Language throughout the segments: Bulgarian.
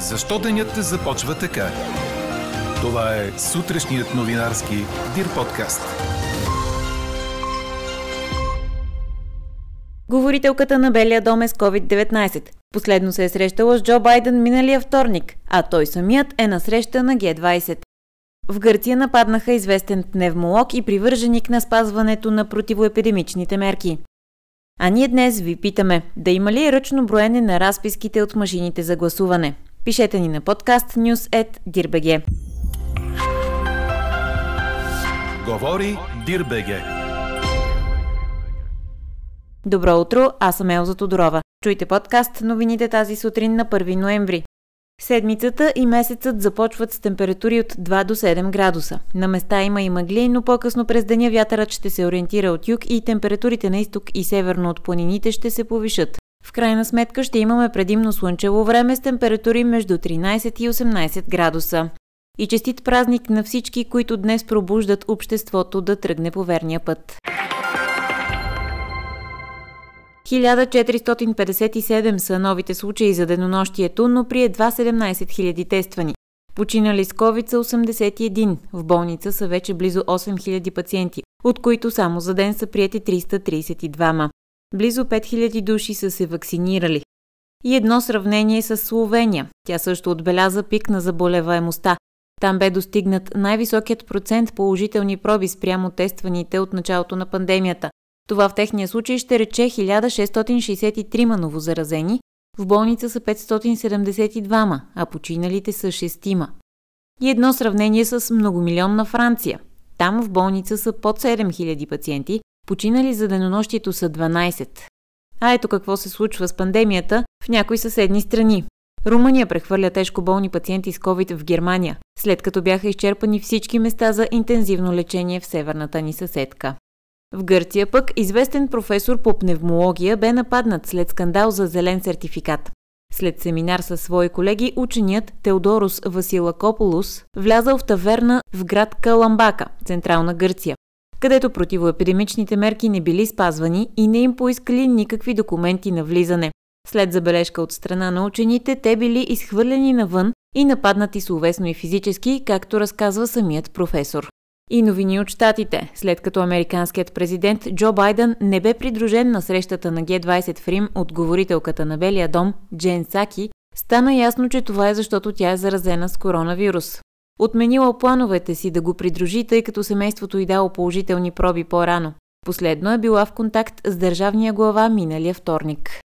Защо денят започва така? Това е сутрешният новинарски Дир подкаст. Говорителката на Белия дом е с COVID-19. Последно се е срещала с Джо Байден миналия вторник, а той самият е на среща на Г-20. В Гърция нападнаха известен пневмолог и привърженик на спазването на противоепидемичните мерки. А ние днес ви питаме, да има ли ръчно броене на разписките от машините за гласуване? Пишете ни на подкаст news.dirbg. Говори Дирбеге. Добро утро, аз съм Елза Тодорова. Чуйте подкаст новините тази сутрин на 1 ноември. Седмицата и месецът започват с температури от 2 до 7 градуса. На места има и мъгли, но по-късно през деня вятърът ще се ориентира от юг и температурите на изток и северно от планините ще се повишат. В крайна сметка ще имаме предимно слънчево време с температури между 13 и 18 градуса. И честит празник на всички, които днес пробуждат обществото да тръгне по верния път. 1457 са новите случаи за денонощието, но при едва 17 000 тествани. Починали с COVID са 81. В болница са вече близо 8000 пациенти, от които само за ден са прияти 332. Близо 5000 души са се вакцинирали. И едно сравнение с Словения. Тя също отбеляза пик на заболеваемостта. Там бе достигнат най-високият процент положителни проби спрямо тестваните от началото на пандемията. Това в техния случай ще рече 1663 новозаразени, в болница са 572, а починалите са 6. И едно сравнение с многомилионна Франция. Там в болница са под 7000 пациенти, починали за денонощието са 12. А ето какво се случва с пандемията в някои съседни страни. Румъния прехвърля тежко болни пациенти с COVID в Германия, след като бяха изчерпани всички места за интензивно лечение в северната ни съседка. В Гърция пък известен професор по пневмология бе нападнат след скандал за зелен сертификат. След семинар със свои колеги, ученият Теодорус Василакополус влязал в таверна в град Каламбака, централна Гърция, където противоепидемичните мерки не били спазвани и не им поискали никакви документи на влизане. След забележка от страна на учените, те били изхвърлени навън и нападнати словесно и физически, както разказва самият професор. И новини от щатите, след като американският президент Джо Байден не бе придружен на срещата на Г-20 в Рим от говорителката на Белия дом Джен Саки, стана ясно, че това е защото тя е заразена с коронавирус. Отменила плановете си да го придружи, тъй като семейството й дало положителни проби по-рано. Последно е била в контакт с държавния глава миналия вторник.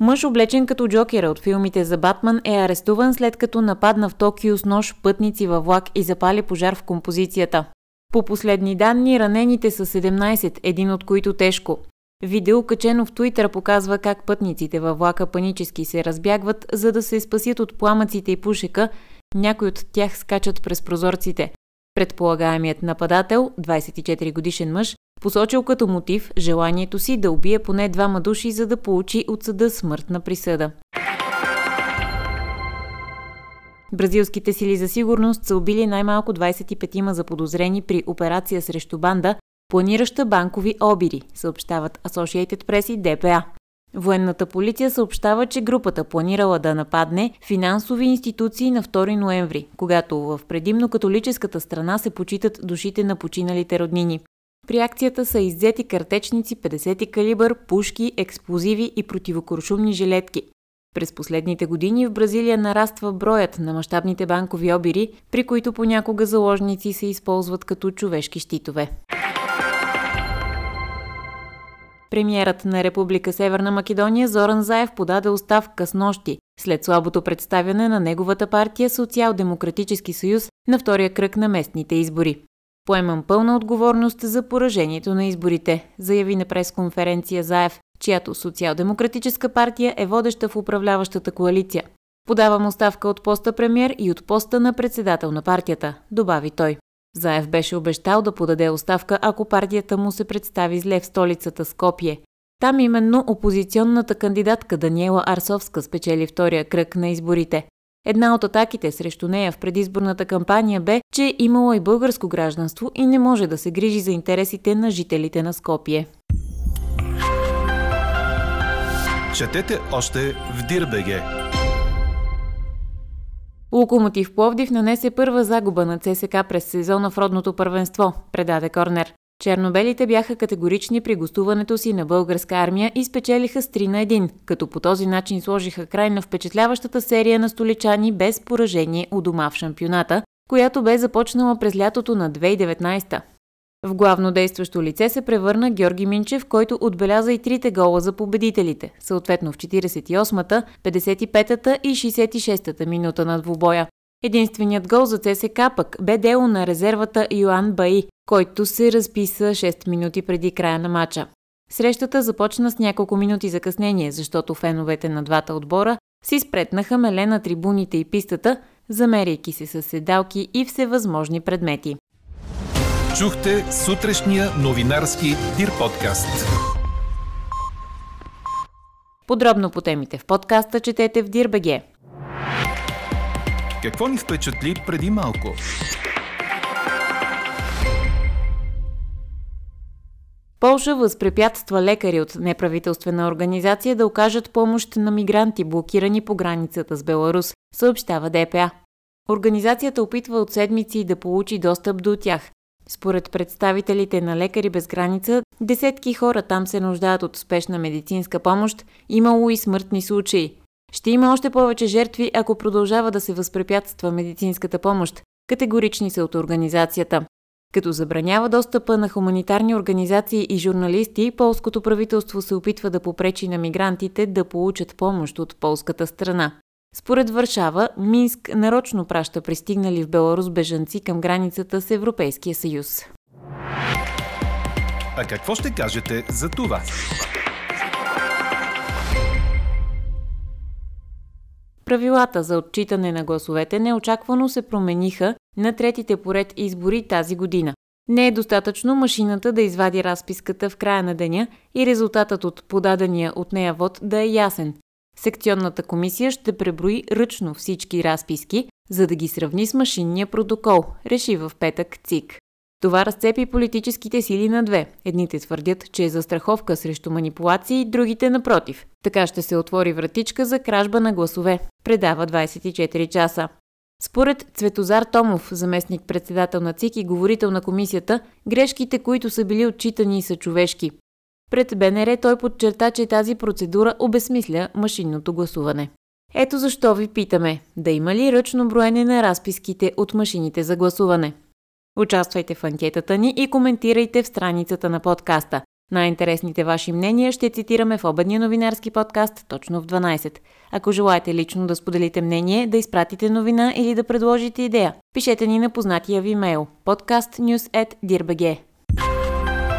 Мъж, облечен като Джокера от филмите за Батман, е арестуван след като нападна в Токио с нож пътници във влак и запали пожар в композицията. По последни данни, ранените са 17, един от които тежко. Видео, качено в Туитър, показва как пътниците във влака панически се разбягват, за да се спасят от пламъците и пушека, някои от тях скачат през прозорците. Предполагаемият нападател, 24 годишен мъж, посочил като мотив желанието си да убие поне двама души, за да получи от съда смъртна присъда. Бразилските сили за сигурност са убили най-малко 25 заподозрени при операция срещу банда, планираща банкови обири, съобщават Associated Press и ДПА. Военната полиция съобщава, че групата планирала да нападне финансови институции на 2 ноември, когато в предимно католическата страна се почитат душите на починалите роднини. При акцията са иззети картечници, 50 калибър, пушки, експлозиви и противокуршумни жилетки. През последните години в Бразилия нараства броят на мащабните банкови обири, при които понякога заложници се използват като човешки щитове. Премьерът на Република Северна Македония Зоран Заев подаде оставка с нощи, след слабото представяне на неговата партия Социал-демократически съюз на втория кръг на местните избори. Поемам пълна отговорност за поражението на изборите, заяви на пресконференция Заев, чиято социал-демократическа партия е водеща в управляващата коалиция. Подавам оставка от поста премьер и от поста на председател на партията, добави той. Заев беше обещал да подаде оставка, ако партията му се представи зле в столицата Скопие. Там именно опозиционната кандидатка Даниела Арсовска спечели втория кръг на изборите. Една от атаките срещу нея в предизборната кампания бе, че е имала и българско гражданство и не може да се грижи за интересите на жителите на Скопие. Четете още в Дирбеге. Локомотив Пловдив нанесе първа загуба на ЦСК през сезона в родното първенство, предаде Корнер. Чернобелите бяха категорични при гостуването си на българска армия и спечелиха с 3 на 1, като по този начин сложиха край на впечатляващата серия на столичани без поражение у дома в шампионата, която бе започнала през лятото на 2019. В главно действащо лице се превърна Георги Минчев, който отбеляза и трите гола за победителите, съответно в 48-та, 55-та и 66-та минута на двубоя. Единственият гол за ЦСК пък бе дело на резервата Йоан Баи, който се разписа 6 минути преди края на матча. Срещата започна с няколко минути закъснение, защото феновете на двата отбора си спретнаха меле на трибуните и пистата, замеряйки се с седалки и всевъзможни предмети. Чухте сутрешния новинарски Дир подкаст. Подробно по темите в подкаста четете в Дирбеге. Какво ни впечатли преди малко? Полша възпрепятства лекари от неправителствена организация да окажат помощ на мигранти, блокирани по границата с Беларус, съобщава ДПА. Организацията опитва от седмици да получи достъп до тях. Според представителите на Лекари без граница, десетки хора там се нуждаят от спешна медицинска помощ, имало и смъртни случаи. Ще има още повече жертви, ако продължава да се възпрепятства медицинската помощ. Категорични са от организацията. Като забранява достъпа на хуманитарни организации и журналисти, полското правителство се опитва да попречи на мигрантите да получат помощ от полската страна. Според Варшава, Минск нарочно праща пристигнали в Беларус бежанци към границата с Европейския съюз. А какво ще кажете за това? Правилата за отчитане на гласовете неочаквано се промениха на третите поред избори тази година. Не е достатъчно машината да извади разписката в края на деня и резултатът от подадения от нея вод да е ясен. Секционната комисия ще преброи ръчно всички разписки, за да ги сравни с машинния протокол, реши в петък ЦИК. Това разцепи политическите сили на две. Едните твърдят, че е застраховка срещу манипулации, другите напротив. Така ще се отвори вратичка за кражба на гласове. Предава 24 часа. Според Цветозар Томов, заместник-председател на ЦИК и говорител на комисията, грешките, които са били отчитани, са човешки. Пред БНР той подчерта, че тази процедура обесмисля машинното гласуване. Ето защо ви питаме, да има ли ръчно броене на разписките от машините за гласуване? Участвайте в анкетата ни и коментирайте в страницата на подкаста. Най-интересните ваши мнения ще цитираме в обедния новинарски подкаст точно в 12. Ако желаете лично да споделите мнение, да изпратите новина или да предложите идея, пишете ни на познатия ви мейл podcastnews.dirbg.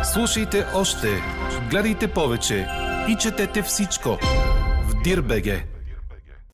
Слушайте още, гледайте повече и четете всичко в Дирбеге.